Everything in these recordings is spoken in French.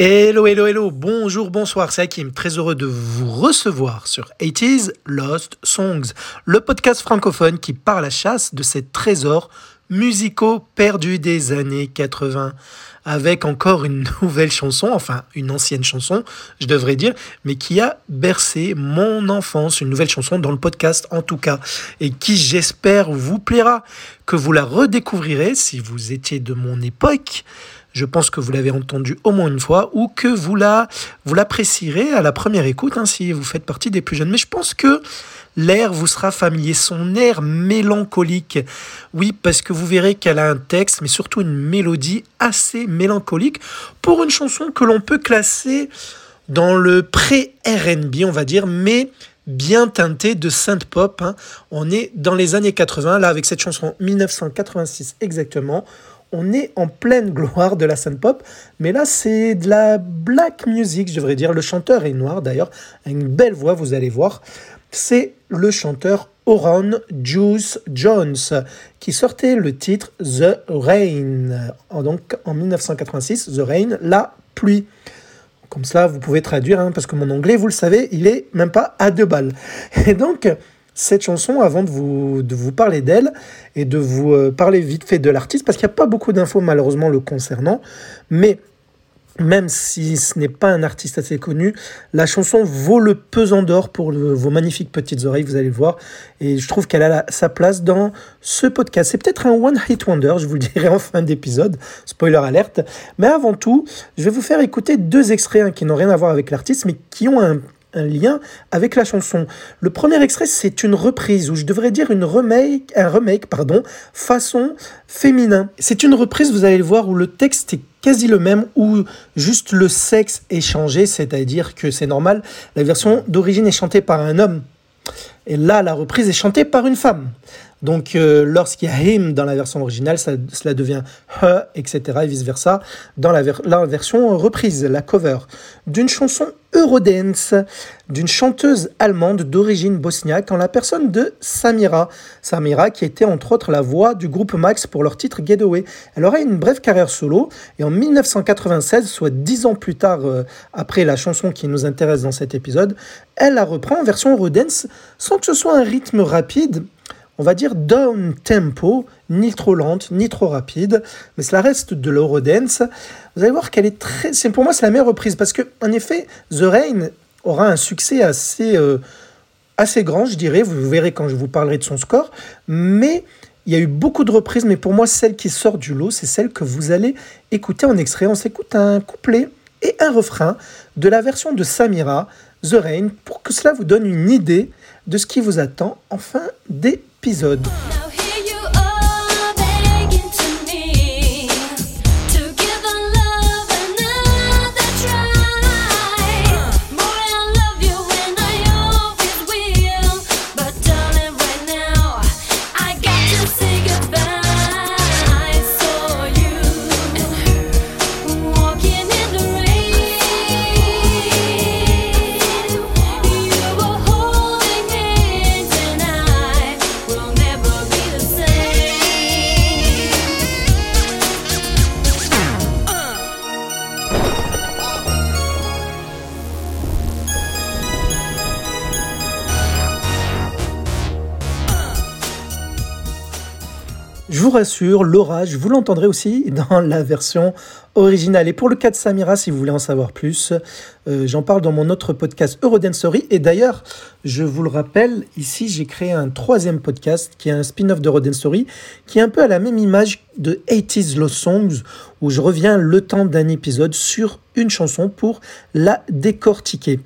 Hello, hello, hello, bonjour, bonsoir, c'est Hakim, très heureux de vous recevoir sur 80s Lost Songs, le podcast francophone qui part à la chasse de ces trésors musicaux perdus des années 80, avec encore une nouvelle chanson, enfin une ancienne chanson, je devrais dire, mais qui a bercé mon enfance, une nouvelle chanson dans le podcast en tout cas, et qui j'espère vous plaira, que vous la redécouvrirez si vous étiez de mon époque je pense que vous l'avez entendu au moins une fois, ou que vous la vous l'apprécierez à la première écoute, hein, si vous faites partie des plus jeunes. Mais je pense que l'air vous sera familier, son air mélancolique. Oui, parce que vous verrez qu'elle a un texte, mais surtout une mélodie assez mélancolique pour une chanson que l'on peut classer dans le pré-RB, on va dire, mais bien teintée de synth pop. Hein. On est dans les années 80, là avec cette chanson 1986 exactement on est en pleine gloire de la scène pop, mais là c'est de la black music, je devrais dire. Le chanteur est noir d'ailleurs, a une belle voix, vous allez voir. C'est le chanteur Oron Juice Jones qui sortait le titre The Rain, donc en 1986, The Rain, la pluie. Comme ça, vous pouvez traduire, hein, parce que mon anglais, vous le savez, il est même pas à deux balles. Et donc, cette chanson avant de vous, de vous parler d'elle et de vous euh, parler vite fait de l'artiste, parce qu'il n'y a pas beaucoup d'infos malheureusement le concernant, mais même si ce n'est pas un artiste assez connu, la chanson vaut le pesant d'or pour vos magnifiques petites oreilles, vous allez le voir. Et je trouve qu'elle a sa place dans ce podcast. C'est peut-être un One Hit Wonder, je vous le dirai en fin d'épisode, spoiler alerte. Mais avant tout, je vais vous faire écouter deux extraits hein, qui n'ont rien à voir avec l'artiste, mais qui ont un lien avec la chanson. Le premier extrait, c'est une reprise, ou je devrais dire une remake, un remake, pardon, façon féminin. C'est une reprise, vous allez le voir, où le texte est quasi le même, où juste le sexe est changé, c'est-à-dire que c'est normal, la version d'origine est chantée par un homme. Et là, la reprise est chantée par une femme. Donc, euh, lorsqu'il y a him dans la version originale, cela devient her, etc. et vice-versa dans la, version reprise, la cover, d'une chanson Eurodance, d'une chanteuse allemande d'origine bosniaque en la personne de Samira. Samira qui était entre autres la voix du groupe Max pour leur titre Getaway. Elle aurait une brève carrière solo et en 1996, soit dix ans plus tard euh, après la chanson qui nous intéresse dans cet épisode, elle la reprend en version Eurodance sans que ce soit un rythme rapide on va dire down tempo, ni trop lente, ni trop rapide, mais cela reste de l'Eurodance. Vous allez voir qu'elle est très. Pour moi c'est la meilleure reprise parce que en effet, The Rain aura un succès assez euh, assez grand, je dirais. Vous verrez quand je vous parlerai de son score, mais il y a eu beaucoup de reprises, mais pour moi celle qui sort du lot, c'est celle que vous allez écouter en extrait. On s'écoute un couplet et un refrain de la version de Samira, The Rain, pour que cela vous donne une idée de ce qui vous attend en fin d'épisode. Vous rassure, l'orage, vous l'entendrez aussi dans la version originale. Et pour le cas de Samira, si vous voulez en savoir plus, euh, j'en parle dans mon autre podcast Eurodance Story. Et d'ailleurs, je vous le rappelle, ici, j'ai créé un troisième podcast qui est un spin-off d'Eurodance Story, qui est un peu à la même image de 80s Lost Songs, où je reviens le temps d'un épisode sur une chanson pour la décortiquer.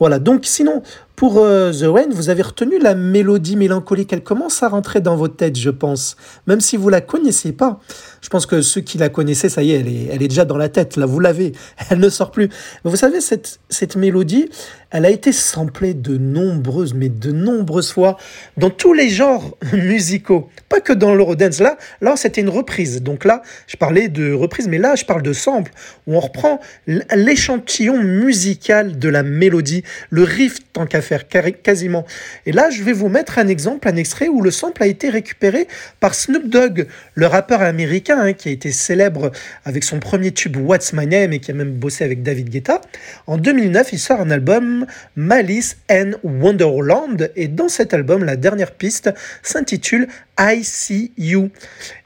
Voilà, donc sinon, pour euh, The Rain, vous avez retenu la mélodie mélancolique. Elle commence à rentrer dans votre tête, je pense. Même si vous la connaissez pas. Je pense que ceux qui la connaissaient, ça y est, elle est, elle est déjà dans la tête. Là, vous l'avez. Elle ne sort plus. Vous savez, cette, cette mélodie, elle a été samplée de nombreuses, mais de nombreuses fois dans tous les genres musicaux. Que dans l'Eurodance. Là, là c'était une reprise. Donc là, je parlais de reprise, mais là, je parle de sample, où on reprend l'échantillon musical de la mélodie, le riff tant qu'à faire, quasiment. Et là, je vais vous mettre un exemple, un extrait où le sample a été récupéré par Snoop Dogg, le rappeur américain hein, qui a été célèbre avec son premier tube What's My Name et qui a même bossé avec David Guetta. En 2009, il sort un album Malice and Wonderland et dans cet album, la dernière piste s'intitule I See You.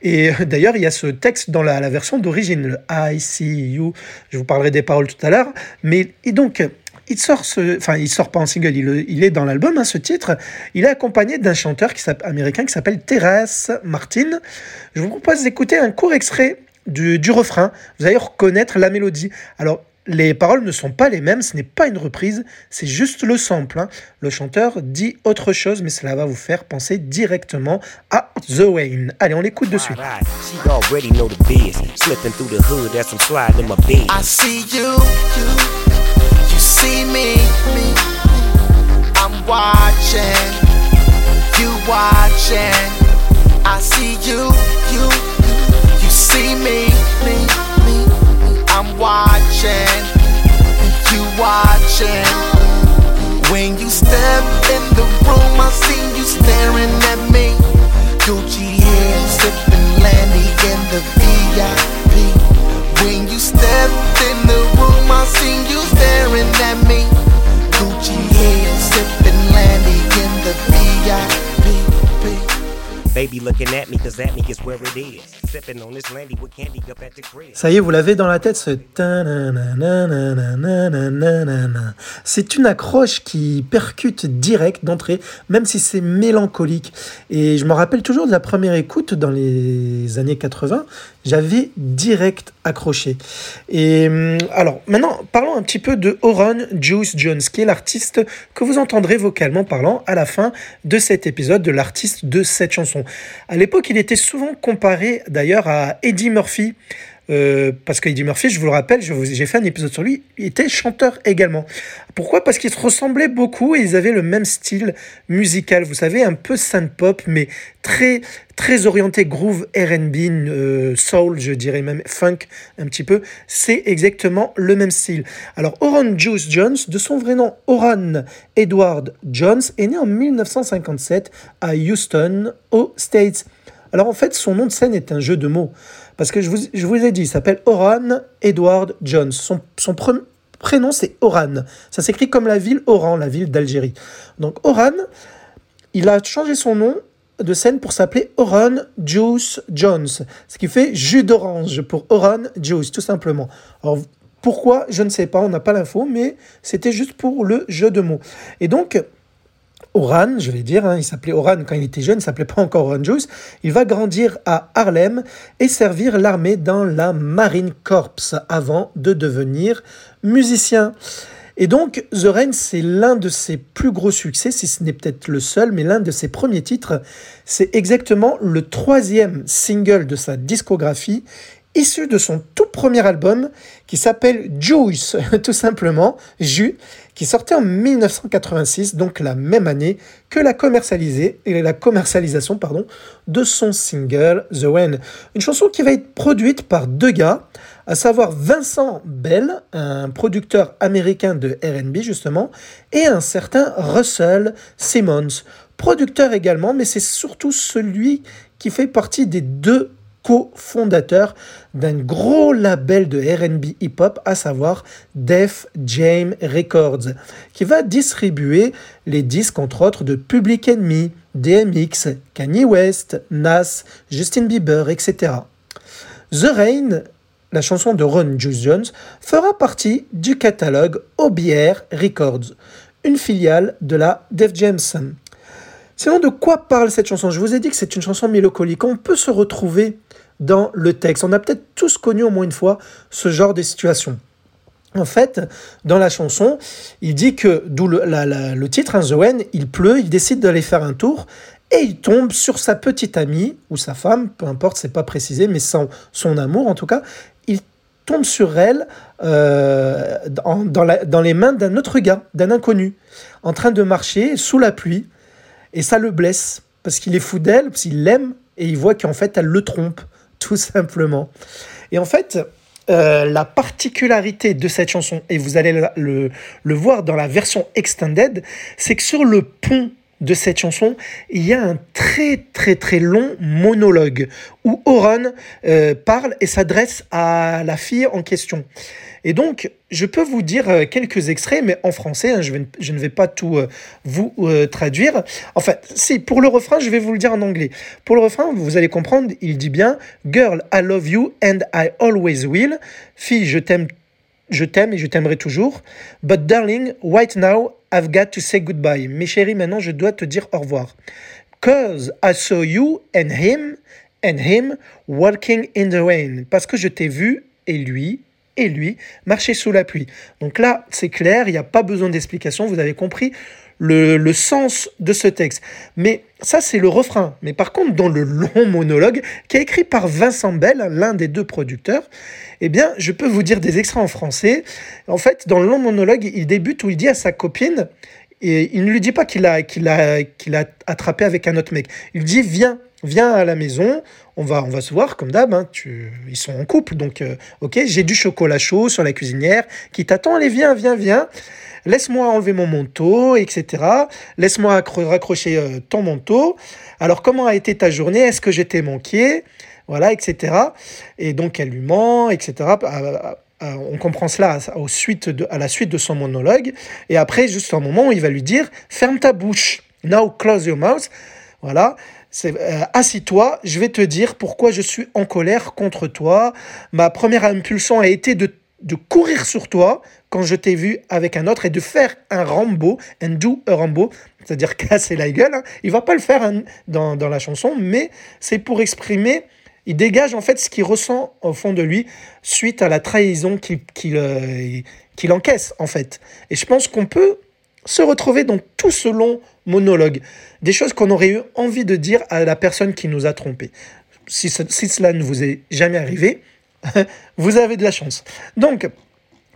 Et euh, d'ailleurs, il y a ce texte dans la, version d'origine, le I See You. Je vous parlerai des paroles tout à l'heure. Mais et donc, il sort enfin, il sort pas en single, il, est dans l'album, hein, ce titre. Il est accompagné d'un chanteur qui américain qui s'appelle Terrace Martin. Je vous propose d'écouter un court extrait du, du refrain. Vous allez reconnaître la mélodie. Alors, les paroles ne sont pas les mêmes, ce n'est pas une reprise, c'est juste le sample. Hein. Le chanteur dit autre chose, mais cela va vous faire penser directement à The Wayne. Allez, on l'écoute de suite. I'm Ça y est, vous l'avez dans la tête, ce C'est une accroche qui percute direct d'entrée, même si c'est mélancolique. Et je me rappelle toujours de la première écoute dans les années 80, j'avais direct accroché. Et hum, alors, maintenant, parlons un petit peu de Oron Juice Jones, qui est l'artiste que vous entendrez vocalement parlant à la fin de cet épisode de l'artiste de cette chanson. À l'époque, il était souvent comparé d'ailleurs à Eddie Murphy. Euh, parce que Eddie Murphy, je vous le rappelle, j'ai fait un épisode sur lui, il était chanteur également. Pourquoi? Parce qu'ils se ressemblaient beaucoup et ils avaient le même style musical, vous savez, un peu synth-pop, mais très, très orienté groove R&B, euh, soul, je dirais même funk un petit peu. C'est exactement le même style. Alors, Oran Juice Jones, de son vrai nom Oran Edward Jones, est né en 1957 à Houston, aux States. Alors en fait, son nom de scène est un jeu de mots. Parce que je vous, ai dit, il s'appelle Oran Edward Jones. Son, son prénom, c'est Oran. Ça s'écrit comme la ville Oran, la ville d'Algérie. Donc Oran, il a changé son nom de scène pour s'appeler Oran Juice Jones. Ce qui fait jus d'orange pour Oran Juice, tout simplement. Alors, pourquoi Je ne sais pas, on n'a pas l'info, mais c'était juste pour le jeu de mots. Et donc, Oran, je vais dire, hein, il s'appelait Oran quand il était jeune, il s'appelait pas encore Oran Juice. Il va grandir à Harlem et servir l'armée dans la Marine Corps avant de devenir musicien. Et donc, The Rain, c'est l'un de ses plus gros succès, si ce n'est peut-être le seul, mais l'un de ses premiers titres. C'est exactement le troisième single de sa discographie issu de son tout premier album qui s'appelle Juice, tout simplement, Jus, qui sortait en 1986, donc la même année que la, commercialisation de son single The When. Une chanson qui va être produite par deux gars, à savoir Vincent Bell, un producteur américain de RB justement, et un certain Russell Simmons, producteur également, mais c'est surtout celui qui fait partie des deux co-fondateur d'un gros label de RB hip-hop, à savoir Def Jam Records, qui va distribuer les disques entre autres de Public Enemy, DMX, Kanye West, Nas, Justin Bieber, etc. The Rain, la chanson de Ron Juice Jones, fera partie du catalogue OBR Records, une filiale de la Def Jam. Sinon, de quoi parle cette chanson? Je vous ai dit que c'est une chanson mélancolique. On peut se retrouver dans le texte. On a peut-être tous connu au moins une fois ce genre de situation. En fait, dans la chanson, il dit que, d'où le, titre, hein, The il pleut, il décide d'aller faire un tour et il tombe sur sa petite amie ou sa femme, peu importe, c'est pas précisé, mais sans son amour en tout cas. Il tombe sur elle euh, dans, dans les mains d'un autre gars, d'un inconnu, en train de marcher sous la pluie et ça le blesse parce qu'il est fou d'elle, parce qu'il l'aime et il voit qu'en fait, elle le trompe, tout simplement. Et en fait, euh, la particularité de cette chanson, et vous allez le, voir dans la version extended, c'est que sur le pont de cette chanson, il y a un très très très long monologue où Oran euh, parle et s'adresse à la fille en question. Et donc, je peux vous dire euh, quelques extraits, mais en français, hein, je, ne vais pas tout euh, vous traduire. Enfin, si, pour le refrain, je vais vous le dire en anglais. Pour le refrain, vous allez comprendre, il dit bien Girl, I love you and I always will. Fille, je t'aime je t'aime et je t'aimerai toujours. But darling, right now, I've got to say goodbye. Mes chéris, maintenant, je dois te dire au revoir. Cause I saw you and him and him walking in the rain. Parce que je t'ai vu et lui et lui marcher sous la pluie. Donc là, c'est clair, il n'y a pas besoin d'explication, vous avez compris le, sens de ce texte. Mais ça, c'est le refrain. Mais par contre, dans le long monologue, qui est écrit par Vincent Bell, l'un des deux producteurs, eh bien, je peux vous dire des extraits en français. En fait, dans le long monologue, il débute où il dit à sa copine, et il ne lui dit pas qu'il a, qu'il a, qu'il a attrapé avec un autre mec. Il dit, viens, viens à la maison, on va, on va se voir comme d'hab. Hein, ils sont en couple, donc euh, ok. J'ai du chocolat chaud sur la cuisinière qui t'attend. Allez, viens, viens, viens laisse-moi enlever mon manteau, etc. Laisse-moi raccrocher euh, ton manteau. Alors, comment a été ta journée? Est-ce que j'étais manqué? Voilà, etc. Et donc, elle lui ment, etc. Ah, ah, ah, on comprend cela au suite à la suite de son monologue. Et après, juste un moment il va lui dire Ferme ta bouche. Now close your mouth. Voilà. Euh, assis-toi, je vais te dire pourquoi je suis en colère contre toi. Ma première impulsion a été de de courir sur toi quand je t'ai vu avec un autre et de faire un Rambo, un do Rambo, c'est-à-dire casser la gueule. Hein. Il va pas le faire hein, dans, la chanson, mais c'est pour exprimer, il dégage en fait ce qu'il ressent au fond de lui suite à la trahison qu'il euh, encaisse en fait. Et je pense qu'on peut se retrouver dans tout ce long monologue, des choses qu'on aurait eu envie de dire à la personne qui nous a trompés. Si, si cela ne vous est jamais arrivé, vous avez de la chance. Donc,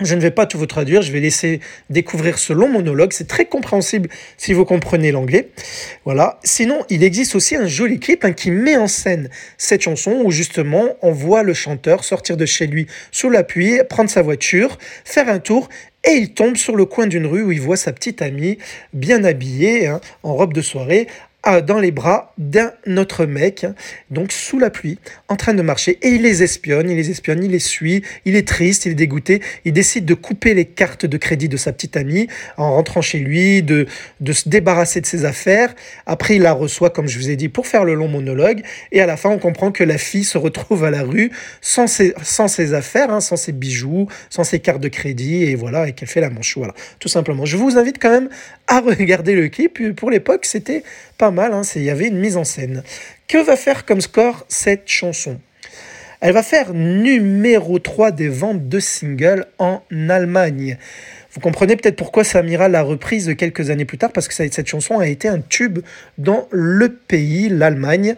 je ne vais pas tout vous traduire, je vais laisser découvrir ce long monologue. C'est très compréhensible si vous comprenez l'anglais. Voilà. Sinon, il existe aussi un joli clip hein, qui met en scène cette chanson où justement on voit le chanteur sortir de chez lui sous la pluie, prendre sa voiture, faire un tour et il tombe sur le coin d'une rue où il voit sa petite amie bien habillée, hein, en robe de soirée, dans les bras d'un autre mec, donc sous la pluie, en train de marcher, et il les espionne, il les espionne, il les suit, il est triste, il est dégoûté, il décide de couper les cartes de crédit de sa petite amie en rentrant chez lui, de, de se débarrasser de ses affaires. Après, il la reçoit, comme je vous ai dit, pour faire le long monologue, et à la fin, on comprend que la fille se retrouve à la rue sans ses, sans ses affaires, hein, sans ses bijoux, sans ses cartes de crédit, et voilà, et qu'elle fait la manche. Voilà, tout simplement. Je vous invite quand même à regarder le clip. Pour l'époque, c'était pas mal, hein, il y avait une mise en scène. Que va faire comme score cette chanson? Elle va faire numéro 3 des ventes de singles en Allemagne. Vous comprenez peut-être pourquoi Samira l'a reprise quelques années plus tard, parce que cette chanson a été un tube dans le pays, l'Allemagne,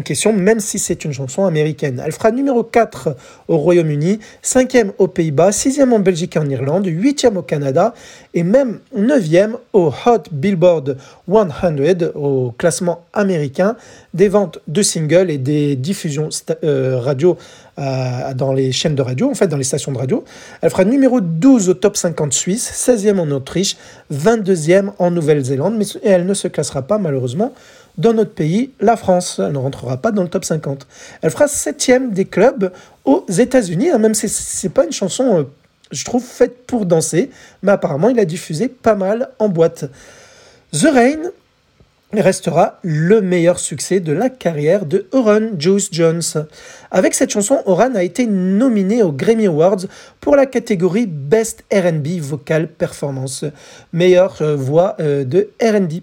question, même si c'est une chanson américaine. Elle fera numéro 4 au Royaume-Uni, 5e aux Pays-Bas, 6e en Belgique et en Irlande, 8e au Canada et même 9e au Hot Billboard 100, au classement américain des ventes de singles et des diffusions euh, radio euh, dans les chaînes de radio, en fait dans les stations de radio. Elle fera numéro 12 au top 50 suisse, 16e en Autriche, 22e en Nouvelle-Zélande, mais elle ne se classera pas malheureusement dans notre pays, la France. Elle ne rentrera pas dans le top 50. Elle fera 7e des clubs aux États-Unis, hein, même si c'est pas une chanson, euh, je trouve, faite pour danser, mais apparemment il a diffusé pas mal en boîte. The Rain, restera le meilleur succès de la carrière de Oran Juice Jones. Avec cette chanson, Oran a été nominé aux Grammy Awards pour la catégorie Best R&B Vocal Performance, meilleure euh, voix euh, de R&B.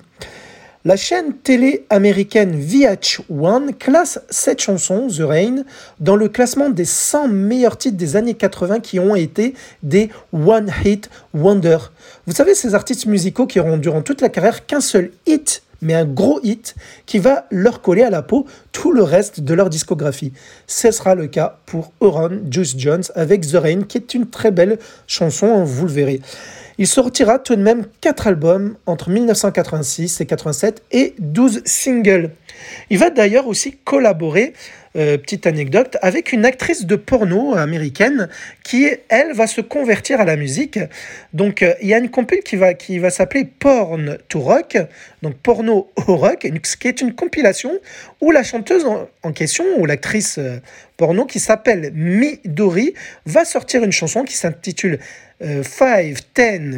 La chaîne télé américaine VH1 classe cette chanson, The Rain, dans le classement des 100 meilleurs titres des années 80 qui ont été des One Hit Wonder. Vous savez, ces artistes musicaux qui auront durant toute la carrière qu'un seul hit mais un gros hit qui va leur coller à la peau tout le reste de leur discographie. Ce sera le cas pour Oran Juice Jones avec The Rain, qui est une très belle chanson, vous le verrez. Il sortira tout de même 4 albums entre 1986 et 87 et 12 singles. Il va d'ailleurs aussi collaborer euh, petite anecdote, avec une actrice de porno américaine qui, elle, va se convertir à la musique. Donc, euh, il y a une compil qui va, qui va s'appeler Porn to Rock, donc porno au rock, qui est une compilation où la chanteuse en, question, ou l'actrice euh, porno qui s'appelle Midori, va sortir une chanson qui s'intitule 5, 10, 15,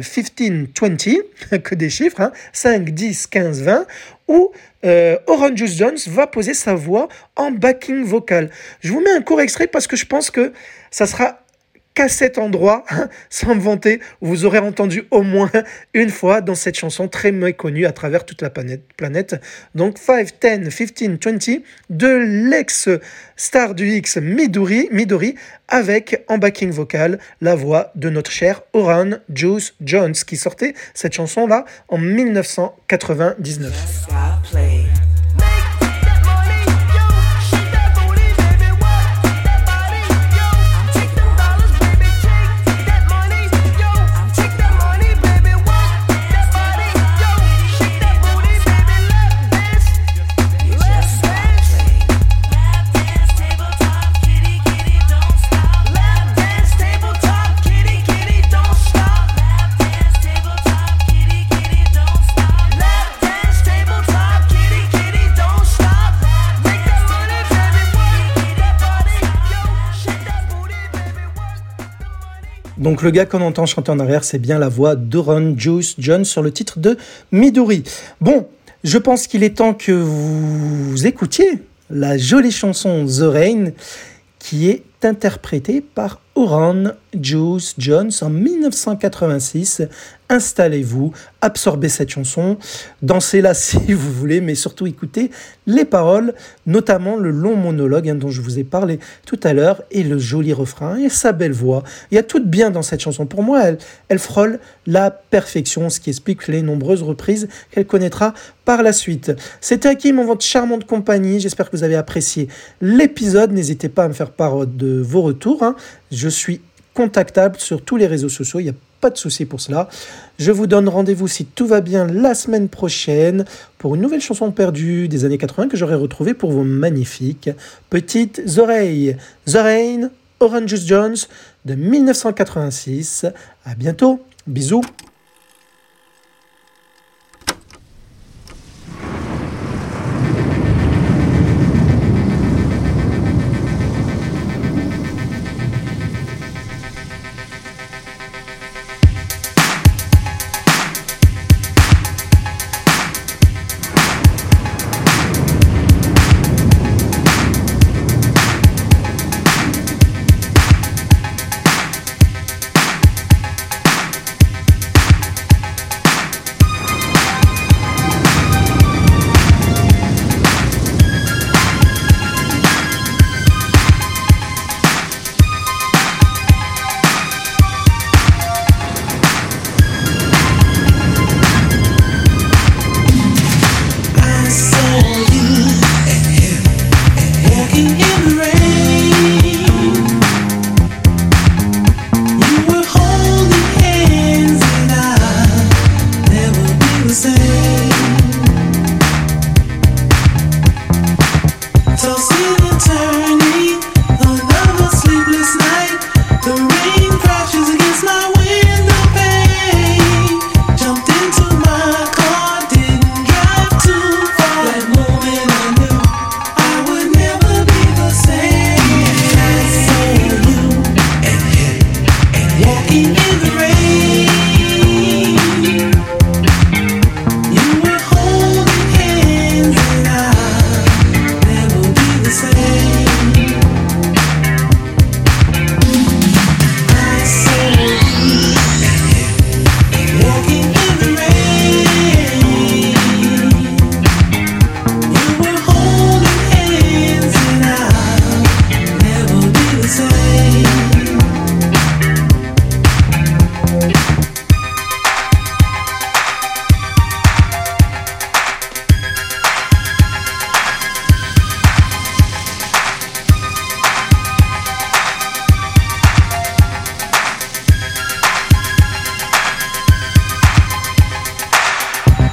20, que des chiffres, 5, 10, 15, 20, où euh, Orange Juice Jones va poser sa voix en backing vocal. Je vous mets un court extrait parce que je pense que ça sera qu'à cet endroit, sans me vanter, vous aurez entendu au moins une fois dans cette chanson très méconnue à travers toute la planète. Donc 5, 10, 15, 20 de l'ex-star du X Midori, Midori avec en backing vocal la voix de notre cher Oran Juice Jones qui sortait cette chanson-là en 1999. Donc le gars qu'on entend chanter en arrière, c'est bien la voix d'Oron Juice John sur le titre de Midori. Bon, je pense qu'il est temps que vous écoutiez la jolie chanson The Rain qui est interprétée par Oran Juice Jones en 1986 installez-vous, absorbez cette chanson, dansez-la si vous voulez, mais surtout écoutez les paroles, notamment le long monologue hein, dont je vous ai parlé tout à l'heure, et le joli refrain, et sa belle voix. Il y a tout de bien dans cette chanson. Pour moi, elle, frôle la perfection, ce qui explique les nombreuses reprises qu'elle connaîtra par la suite. C'était Hakim en votre charmante compagnie. J'espère que vous avez apprécié l'épisode. N'hésitez pas à me faire part de vos retours. Hein. Je suis contactable sur tous les réseaux sociaux. Il y a pas de souci pour cela. Je vous donne rendez-vous si tout va bien la semaine prochaine pour une nouvelle chanson perdue des années 80 que j'aurai retrouvée pour vos magnifiques petites oreilles. The Rain, Orange Jones de 1986. À bientôt. Bisous.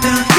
The.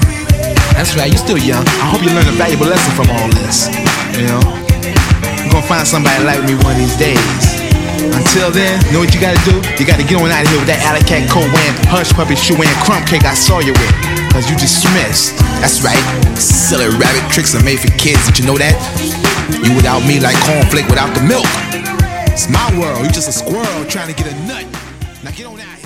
That's right, you're still young. I hope you learn a valuable lesson from all this. You know? You're gonna find somebody like me one of these days. Until then, know what you gotta do? You gotta get on out of here with that alley cat coat wearing, hush puppy shoe wearing, crumb cake I saw you with. Cause you dismissed. That's right. Silly rabbit tricks are made for kids. Did you know that? You without me like cornflake without the milk. It's my world. You just a squirrel trying to get a nut. Now get on out.